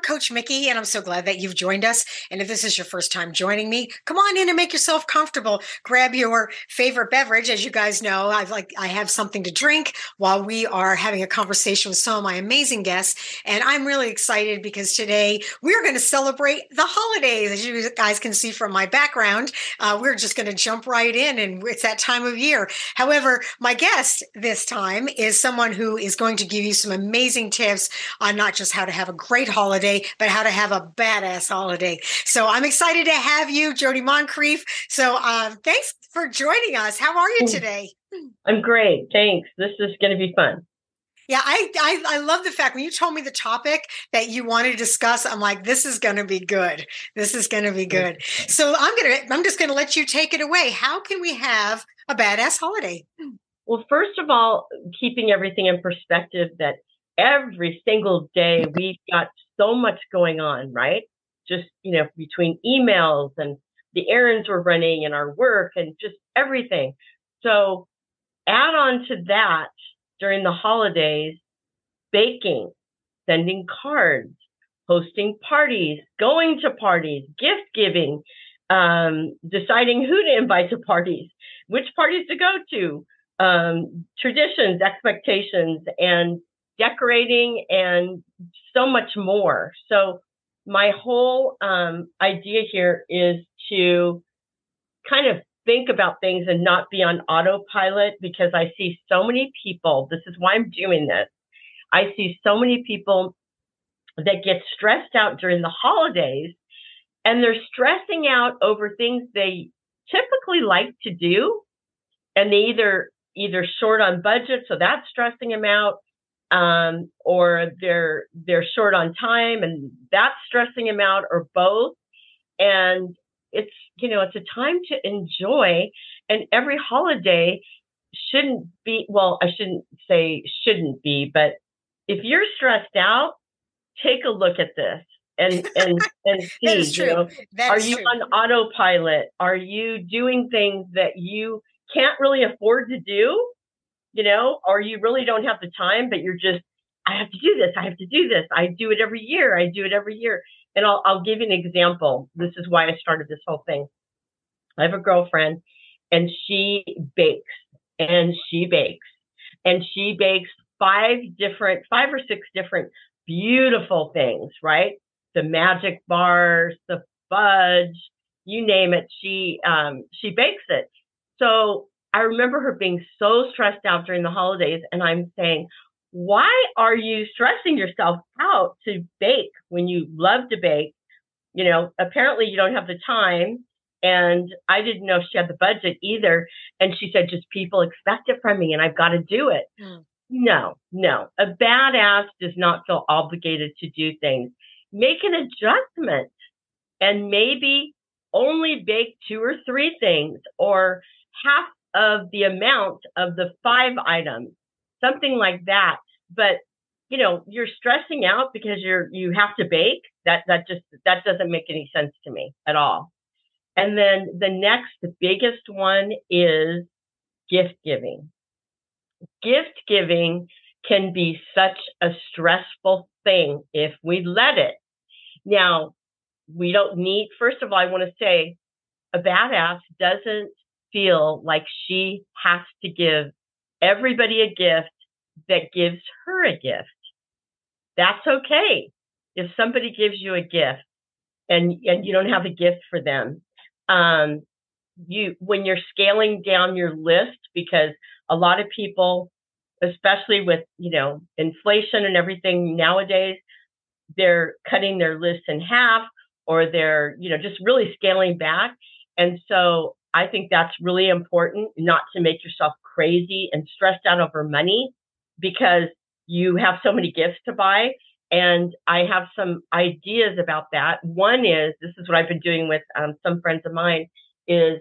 Coach Mikki, and I'm so glad that you've joined us. And if this is your first time joining me, come on in and make yourself comfortable. Grab your favorite beverage. As you guys know, I've like I have something to drink while we are having a conversation with some of my amazing guests. And I'm really excited because today we're going to celebrate the holidays. As you guys can see from my background, uh, we're just going to jump right in, and it's that time of year. However, my guest this time is someone who is going to give you some amazing tips on not just how to have a great holiday, but how to have a badass holiday. So I'm excited to have you, Jodie Moncrief. So uh, thanks for joining us. How are you today? I'm great. Thanks. This is going to be fun. Yeah, I, I, I love the fact when you told me the topic that you wanted to discuss. I'm like, this is going to be good. This is going to be good. So I'm gonna I'm just going to let you take it away. How can we have a badass holiday? Well, first of all, keeping everything in perspective that every single day we've got so much going on, right? Just, you know, between emails and the errands we're running and our work and just everything. So add on to that during the holidays, baking, sending cards, hosting parties, going to parties, gift giving, um, deciding who to invite to parties, which parties to go to, um, traditions, expectations, and decorating and so much more. So my whole um, idea here is to kind of think about things and not be on autopilot because I see so many people. This is why I'm doing this. I see so many people that get stressed out during the holidays and they're stressing out over things they typically like to do and they either either short on budget so that's stressing them out um, or they're they're short on time and that's stressing them out or both. And it's you know it's a time to enjoy and every holiday shouldn't be well i shouldn't say shouldn't be but if you're stressed out take a look at this and and and see you know are you true. on autopilot? Are you doing things that you can't really afford to do you know, or you really don't have the time, but you're just, I have to do this. I have to do this. I do it every year. I do it every year. And I'll, I'll give you an example. This is why I started this whole thing. I have a girlfriend and she bakes and she bakes and she bakes five different, five or six different beautiful things, right? The magic bars, the fudge, you name it. She, um, she bakes it. So I remember her being so stressed out during the holidays, and I'm saying, why are you stressing yourself out to bake when you love to bake? You know, apparently you don't have the time. And I didn't know if she had the budget either. And she said, just people expect it from me and I've got to do it. Mm. No, no. A badass does not feel obligated to do things. Make an adjustment and maybe only bake two or three things or half of the amount of the five items, something like that. But you know, you're stressing out because you're you have to bake. That that just that doesn't make any sense to me at all. And then the next, the biggest one is gift giving. Gift giving can be such a stressful thing if we let it. Now, we don't need, first of all, I want to say a badass doesn't feel like she has to give everybody a gift that gives her a gift. That's okay. If somebody gives you a gift and, and you don't have a gift for them, um, you when you're scaling down your list because a lot of people especially with you know inflation and everything nowadays they're cutting their list in half or they're you know just really scaling back and so I think that's really important not to make yourself crazy and stressed out over money because you have so many gifts to buy. And I have some ideas about that. One is this is what I've been doing with um, some friends of mine is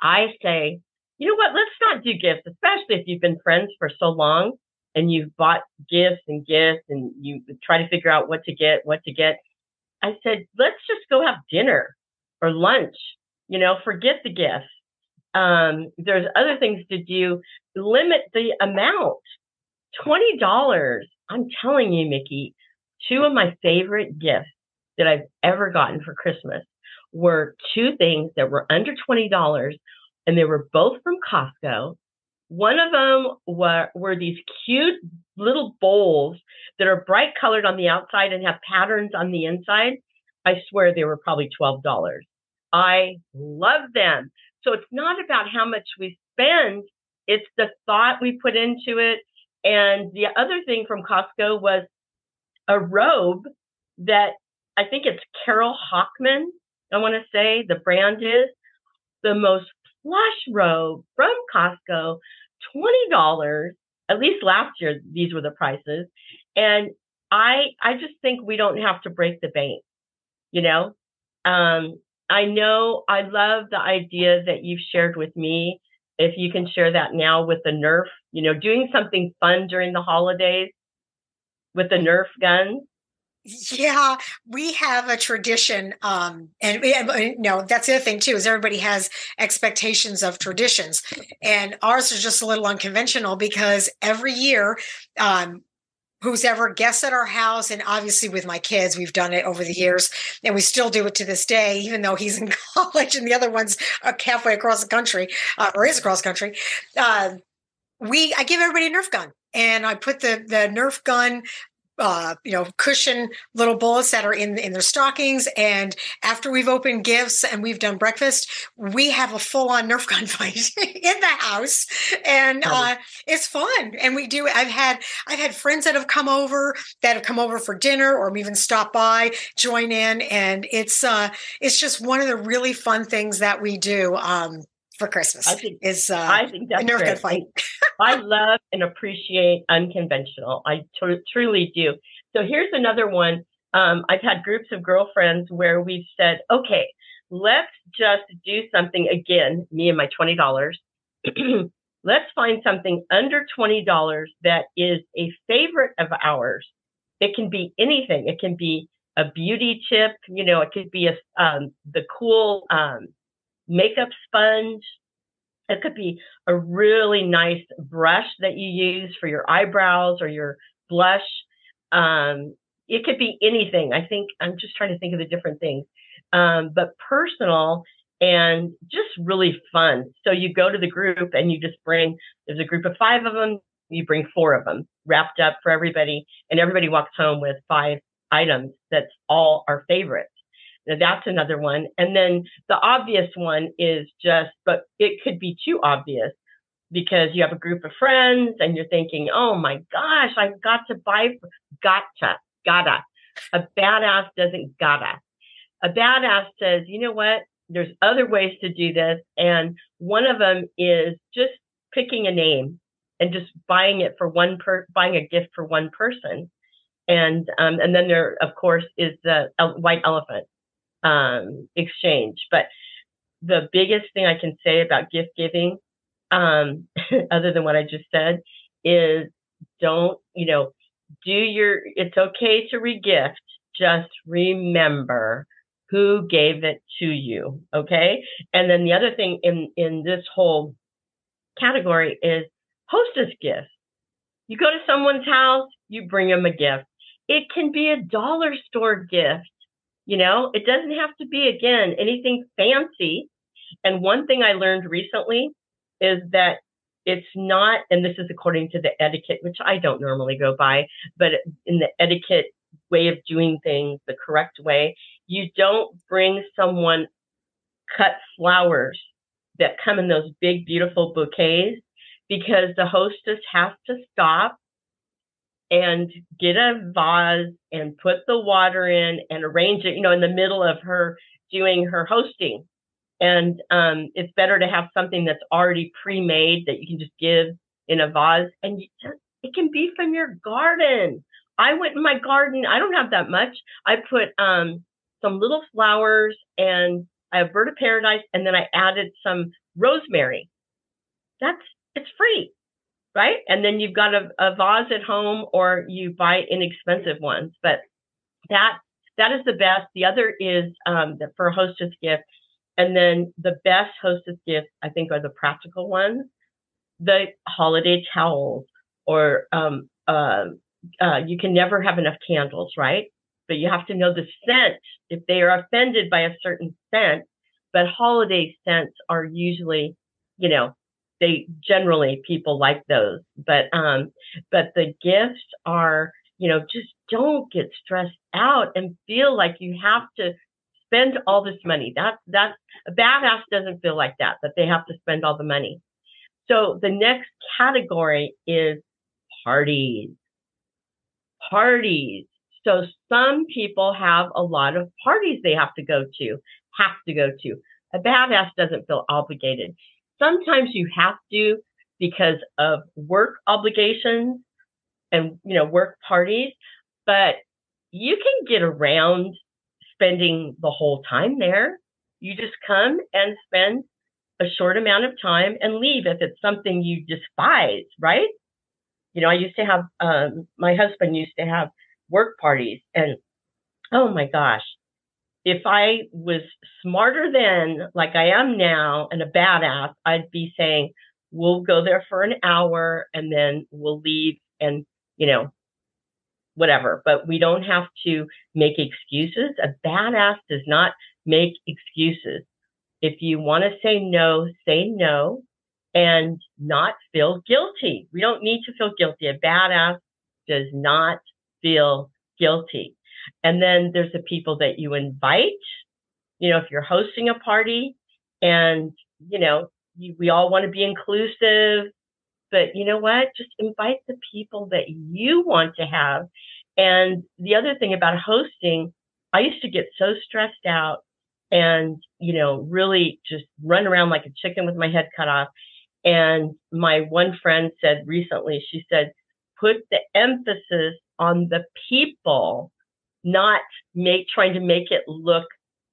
I say, you know what, let's not do gifts, especially if you've been friends for so long and you've bought gifts and gifts and you try to figure out what to get, what to get. I said, let's just go have dinner or lunch you know, forget the gifts. Um, there's other things to do. Limit the amount. Twenty dollars. I'm telling you, Mikki, two of my favorite gifts that I've ever gotten for Christmas were two things that were under $20 and they were both from Costco. One of them were, were these cute little bowls that are bright colored on the outside and have patterns on the inside. I swear they were probably $12. I love them. So it's not about how much we spend, it's the thought we put into it. And the other thing from Costco was a robe that I think it's Carol Hochman, I want to say the brand is the most plush robe from Costco, $20. At least last year, these were the prices. And I, I just think we don't have to break the bank, you know? Um, I know I love the idea that you've shared with me. If you can share that now with the Nerf, you know, doing something fun during the holidays with the Nerf guns. Yeah, we have a tradition, um, and we, know that's the other thing too is everybody has expectations of traditions, and ours is just a little unconventional because every year um, who's ever guests at our house and obviously with my kids we've done it over the years and we still do it to this day even though he's in college and the other one's halfway across the country uh, or is across country. Uh, we i give everybody a nerf gun and I put the the Nerf gun uh, you know, cushion little bullets that are in in their stockings. And after we've opened gifts and we've done breakfast, we have a full on Nerf gun fight in the house, and uh, it's fun. And we do. I've had I've had friends that have come over that have come over for dinner or even stop by, join in, and it's uh, it's just one of the really fun things that we do. Um, for Christmas. I think is uh, I think that's a great. fight. I love and appreciate unconventional. I t- truly do. So here's another one. Um, I've had groups of girlfriends where we've said, okay, let's just do something again. Me and my twenty dollars. let's find something under twenty dollars that is a favorite of ours. It can be anything. It can be a beauty tip. You know, it could be a um, the cool um, makeup sponge. It could be a really nice brush that you use for your eyebrows or your blush. Um, it could be anything. I think I'm just trying to think of the different things, um, but personal and just really fun. So you go to the group and you just bring, there's a group of five of them, you bring four of them wrapped up for everybody, and everybody walks home with five items that's all our favorites. Now, that's another one. And then the obvious one is just, but it could be too obvious because you have a group of friends and you're thinking, oh my gosh, I've got to buy, gotcha, gotta. A badass doesn't gotta. A badass says, you know what? There's other ways to do this. And one of them is just picking a name and just buying it for one per buying a gift for one person. And um, and then there, of course, is the white elephant um, exchange. But the biggest thing I can say about gift giving, um, other than what I just said, is don't, you know, do your, it's okay to regift. Just remember who gave it to you. Okay. And then the other thing in, in this whole category is hostess gifts. You go to someone's house, you bring them a gift. It can be a dollar store gift. You know, it doesn't have to be, again, anything fancy. And one thing I learned recently is that it's not, and this is according to the etiquette, which I don't normally go by, but in the etiquette way of doing things, the correct way, you don't bring someone cut flowers that come in those big, beautiful bouquets because the hostess has to stop and get a vase and put the water in and arrange it, you know, in the middle of her doing her hosting. And um, it's better to have something that's already pre-made that you can just give in a vase, and just, it can be from your garden. I went in my garden. I don't have that much. I put um, some little flowers and I have bird of paradise, and then I added some rosemary. That's it's free right? And then you've got a, a vase at home or you buy inexpensive ones. But that that is the best. The other is um, for a hostess gift. And then the best hostess gifts, I think, are the practical ones, the holiday towels or um, uh, uh, you can never have enough candles, right? But you have to know the scent. If they are offended by a certain scent, but holiday scents are usually, you know, they generally people like those. But um, but the gifts are, you know, just don't get stressed out and feel like you have to spend all this money. That's that's a badass doesn't feel like that, that they have to spend all the money. So the next category is parties. Parties. So some people have a lot of parties they have to go to, have to go to. A badass doesn't feel obligated. Sometimes you have to because of work obligations and you know work parties, but you can get around spending the whole time there. You just come and spend a short amount of time and leave if it's something you despise, right? You know, I used to have, um, my husband used to have work parties and oh my gosh, if I was smarter then, like I am now, and a badass, I'd be saying, we'll go there for an hour and then we'll leave and, you know, whatever. But we don't have to make excuses. A badass does not make excuses. If you want to say no, say no and not feel guilty. We don't need to feel guilty. A badass does not feel guilty. And then there's the people that you invite. You know, if you're hosting a party and, you know, you, we all want to be inclusive, but you know what? Just invite the people that you want to have. And the other thing about hosting, I used to get so stressed out and, you know, really just run around like a chicken with my head cut off. And my one friend said recently, she said, put the emphasis on the people, not make trying to make it look,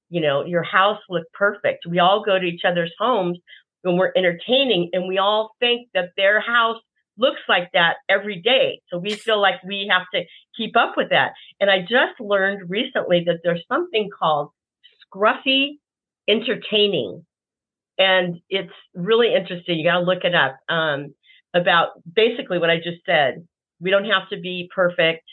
you know, your house look perfect. We all go to each other's homes when we're entertaining and we all think that their house looks like that every day. So we feel like we have to keep up with that. And I just learned recently that there's something called scruffy entertaining. And it's really interesting. You got to look it up um, about basically what I just said. We don't have to be perfect.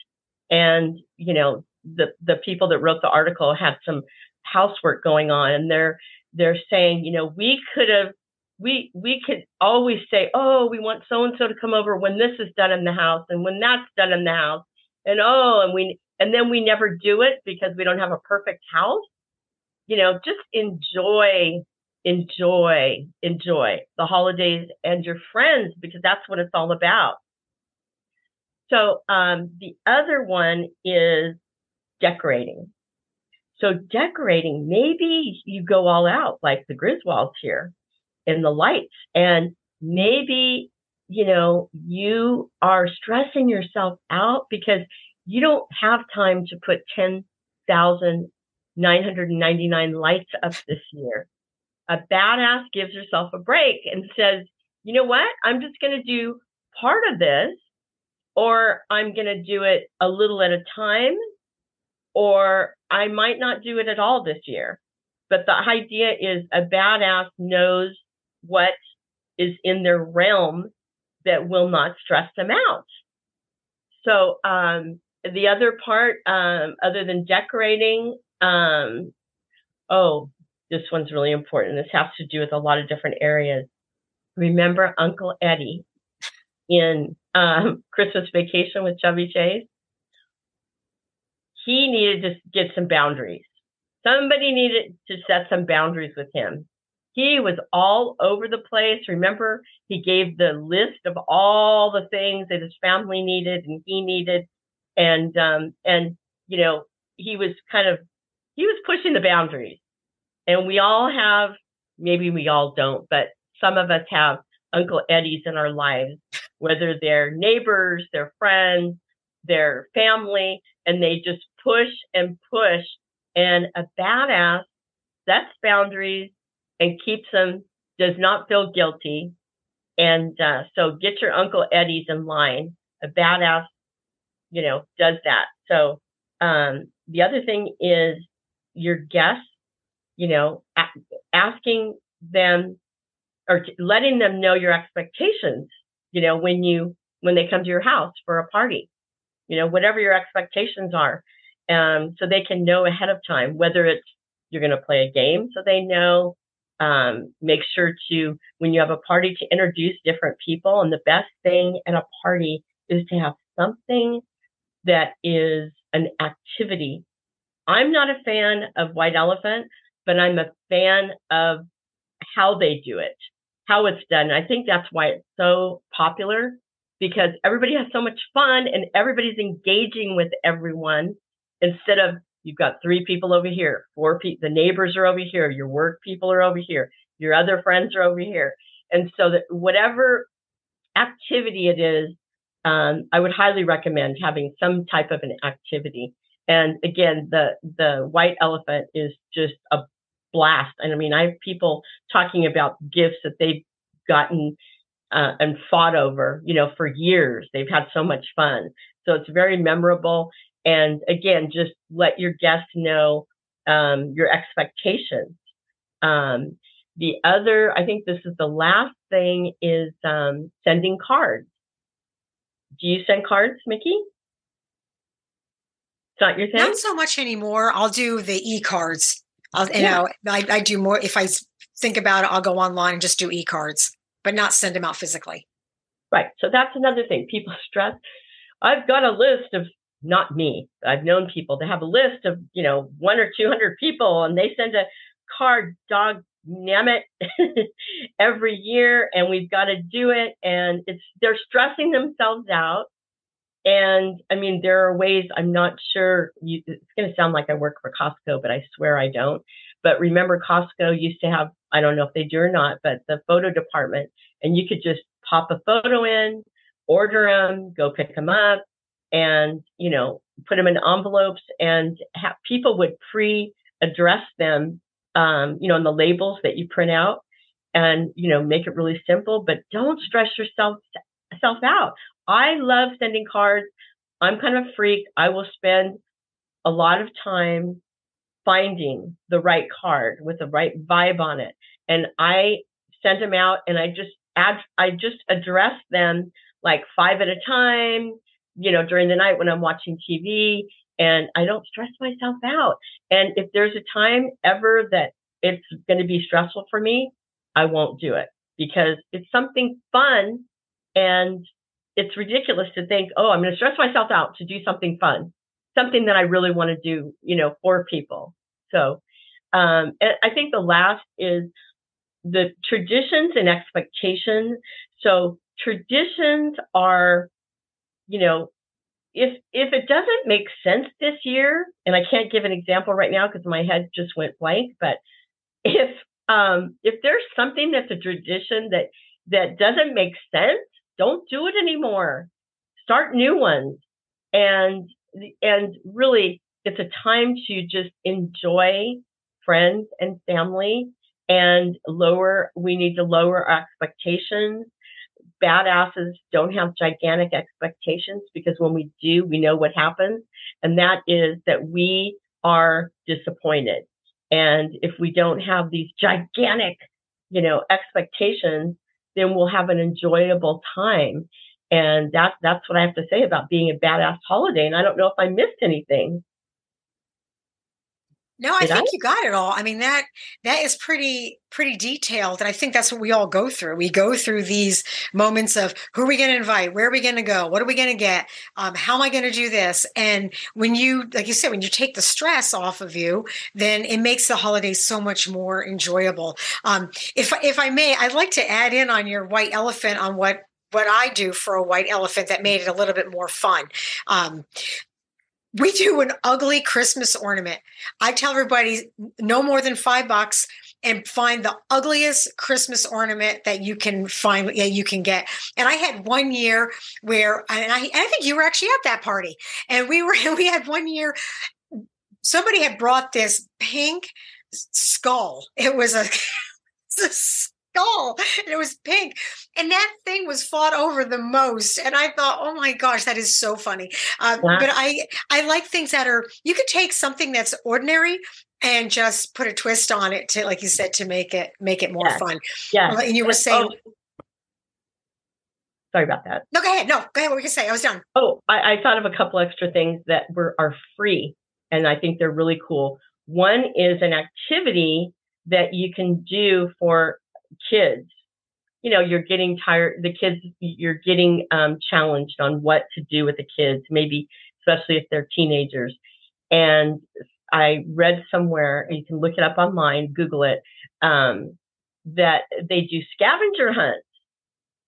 And, you know, the, the people that wrote the article had some housework going on and they're, they're saying, you know, we could have, we, we could always say, oh, we want so and so to come over when this is done in the house and when that's done in the house. And oh, and we, and then we never do it because we don't have a perfect house you know, just enjoy, enjoy, enjoy the holidays and your friends because that's what it's all about. So um, the other one is decorating. So decorating, maybe you go all out like the Griswolds here in the lights, and maybe you know you are stressing yourself out because you don't have time to put ten thousand 999 lights up this year. A badass gives herself a break and says, you know what? I'm just going to do part of this, or I'm going to do it a little at a time, or I might not do it at all this year. But the idea is a badass knows what is in their realm that will not stress them out. So, um, the other part, um, other than decorating, um, oh, this one's really important. This has to do with a lot of different areas. Remember Uncle Eddie in um, Christmas Vacation with Chevy Chase? He needed to get some boundaries. Somebody needed to set some boundaries with him. He was all over the place. Remember, he gave the list of all the things that his family needed and he needed, and um, and you know he was kind of he was pushing the boundaries. And we all have, maybe we all don't, but some of us have Uncle Eddies in our lives, whether they're neighbors, their friends, their family, and they just push and push. And a badass sets boundaries and keeps them, does not feel guilty. And uh, so get your Uncle Eddies in line. A badass, you know, does that. So um, the other thing is your guests, you know, a- asking them or letting them know your expectations, you know, when you when they come to your house for a party. you know, whatever your expectations are. Um, so they can know ahead of time whether it's you're going to play a game so they know. Um, make sure to, when you have a party, to introduce different people. And the best thing at a party is to have something that is an activity. I'm not a fan of White Elephant, but I'm a fan of how they do it, how it's done. I think that's why it's so popular because everybody has so much fun and everybody's engaging with everyone instead of you've got three people over here, four people, the neighbors are over here, your work people are over here, your other friends are over here. And so that whatever activity it is, um, I would highly recommend having some type of an activity. And again, the the white elephant is just a blast. And I mean, I have people talking about gifts that they've gotten uh, and fought over, you know, for years. They've had so much fun. So it's very memorable. And again, just let your guests know um, your expectations. Um, the other, I think this is the last thing, is um, sending cards. Do you send cards, Mikki? It's not your thing? Not so much anymore. I'll do the e cards. I'll, you yeah. know, I, I do more. If I think about it, I'll go online and just do e cards, but not send them out physically. Right. So that's another thing. People stress. I've got a list of not me. I've known people to have a list of, you know, one or 200 people and they send a card, dog, damn it, every year and we've got to do it. And it's, they're stressing themselves out. And I mean, there are ways I'm not sure you, it's going to sound like I work for Costco, but I swear I don't. But remember, Costco used to have, I don't know if they do or not, but the photo department, and you could just pop a photo in, order them, go pick them up, and you know put them in envelopes and have, people would pre-address them um, you know on the labels that you print out and you know make it really simple but don't stress yourself self out. I love sending cards. I'm kind of a freak. I will spend a lot of time finding the right card with the right vibe on it and i send them out and i just add i just address them like five at a time you know, during the night when I'm watching TV and I don't stress myself out. And if there's a time ever that it's going to be stressful for me, I won't do it because it's something fun and it's ridiculous to think, oh, I'm going to stress myself out to do something fun, something that I really want to do, you know, for people. So, um, and I think the last is the traditions and expectations. So traditions are you know, if if it doesn't make sense this year, and I can't give an example right now because my head just went blank, but if um, if there's something that's a tradition that that doesn't make sense, don't do it anymore. Start new ones, and and really, it's a time to just enjoy friends and family and lower. We need to lower our expectations badasses don't have gigantic expectations because when we do, we know what happens. And that is that we are disappointed. And if we don't have these gigantic, you know, expectations, then we'll have an enjoyable time. And that's that's what I have to say about being a badass holiday. And I don't know if I missed anything. No, I Did think I? you got it all. I mean that that is pretty pretty detailed, and I think that's what we all go through. We go through these moments of who are we going to invite, where are we going to go, what are we going to get, um, how am I going to do this? And when you, like you said, when you take the stress off of you, then it makes the holidays so much more enjoyable. Um, if if I may, I'd like to add in on your white elephant on what what I do for a white elephant that made it a little bit more fun. Um, we do an ugly Christmas ornament. I tell everybody no more than five bucks and find the ugliest Christmas ornament that you can find, yeah, you can get. And I had one year where, and I, I think you were actually at that party, and we were, we had one year, somebody had brought this pink skull. It was a, skull and it was pink and that thing was fought over the most and i thought oh my gosh that is so funny um, wow. but i i like things that are you could take something that's ordinary and just put a twist on it to like you said to make it make it more fun yeah and you were saying oh. Sorry about that. No, go ahead. No, go ahead. What were you say? I was done. Oh, I, I thought of a couple extra things that were are free, and I think they're really cool. One is an activity that you can do for kids. You know, you're getting tired. The kids, you're getting um, challenged on what to do with the kids. Maybe, especially if they're teenagers. And I read somewhere, you can look it up online, Google it, um, that they do scavenger hunts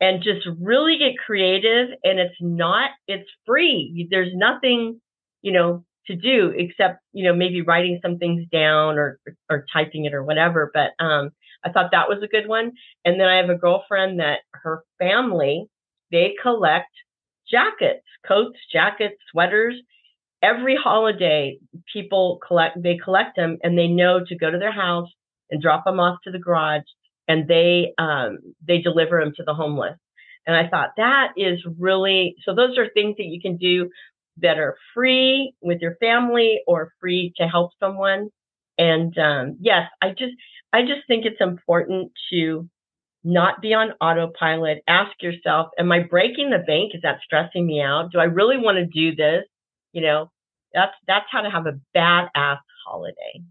and just really get creative. And it's not, it's free. There's nothing, you know, to do except, you know, maybe writing some things down or, or typing it or whatever. But, um, I thought that was a good one. And then I have a girlfriend that her family, they collect jackets, coats, jackets, sweaters. Every holiday, people collect, they collect them and they know to go to their house and drop them off to the garage and they um, they deliver them to the homeless. And I thought that is really so. Those are things that you can do that are free with your family or free to help someone. And um, yes, I just I just think it's important to not be on autopilot. Ask yourself, am I breaking the bank? Is that stressing me out? Do I really want to do this? You know, that's that's how to have a badass holiday.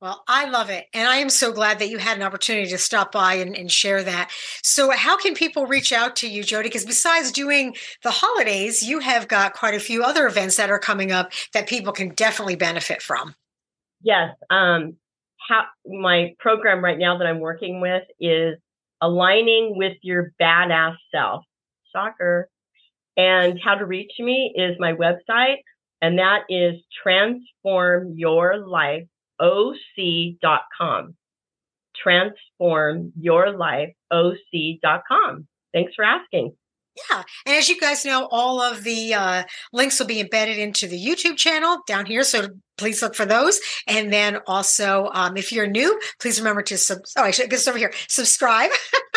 Well, I love it. And I am so glad that you had an opportunity to stop by and, and share that. So, how can people reach out to you, Jodie? Because besides doing the holidays, you have got quite a few other events that are coming up that people can definitely benefit from. Yes. Um, how, my program right now that I'm working with is aligning with your badass self. Shocker. And how to reach me is my website, and that is Transform Your Life oc.com. Transform your life oc.com. Thanks for asking. Yeah. And as you guys know, all of the uh, links will be embedded into the YouTube channel down here. So please look for those. And then also, um, if you're new, please remember to sub. Oh, I should get over here. Subscribe.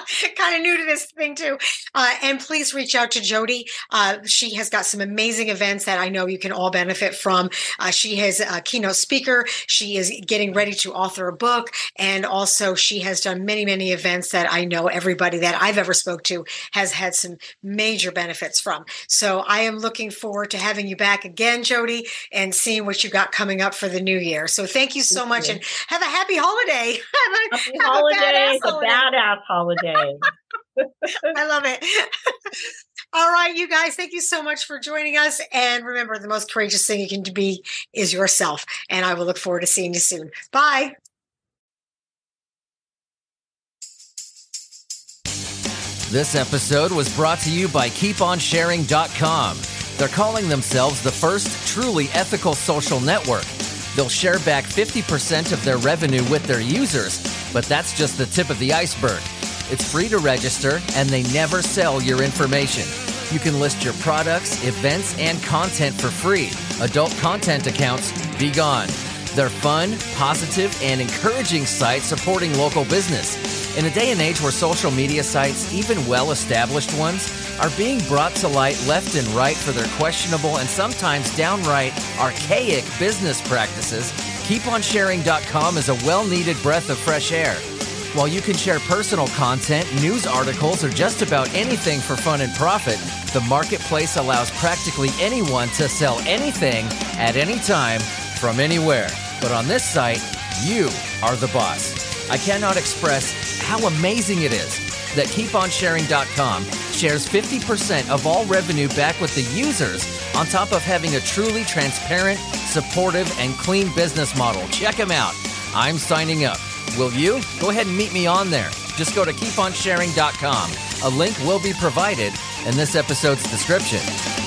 kind of new to this thing too. Uh, and please reach out to Jodie. Uh, she has got some amazing events that I know you can all benefit from. Uh, she is a keynote speaker. She is getting ready to author a book, and also she has done many, many events that I know everybody that I've ever spoke to has had some major benefits from. So I am looking forward to having you back again, Jodie, and seeing what you got coming up for the new year. So thank you so thank much, you. and have a happy holiday. have a, happy have holiday, a badass, a badass holiday. I love it. All right, you guys, thank you so much for joining us. And remember, the most courageous thing you can be is yourself. And I will look forward to seeing you soon. Bye. This episode was brought to you by KeepOnSharing.com. They're calling themselves the first truly ethical social network. They'll share back 50% of their revenue with their users, but that's just the tip of the iceberg. It's free to register, and they never sell your information. You can list your products, events, and content for free. Adult content accounts, be gone. They're fun, positive, and encouraging sites supporting local business. In a day and age where social media sites, even well established ones, are being brought to light left and right for their questionable and sometimes downright archaic business practices, KeepOnSharing.com is a well needed breath of fresh air. While you can share personal content, news articles, or just about anything for fun and profit, the marketplace allows practically anyone to sell anything at any time from anywhere. But on this site, you are the boss. I cannot express how amazing it is that KeepOnSharing.com shares 50% of all revenue back with the users on top of having a truly transparent, supportive, and clean business model. Check them out. I'm signing up. Will you? Go ahead and meet me on there. Just go to keeponsharing.com. A link will be provided in this episode's description.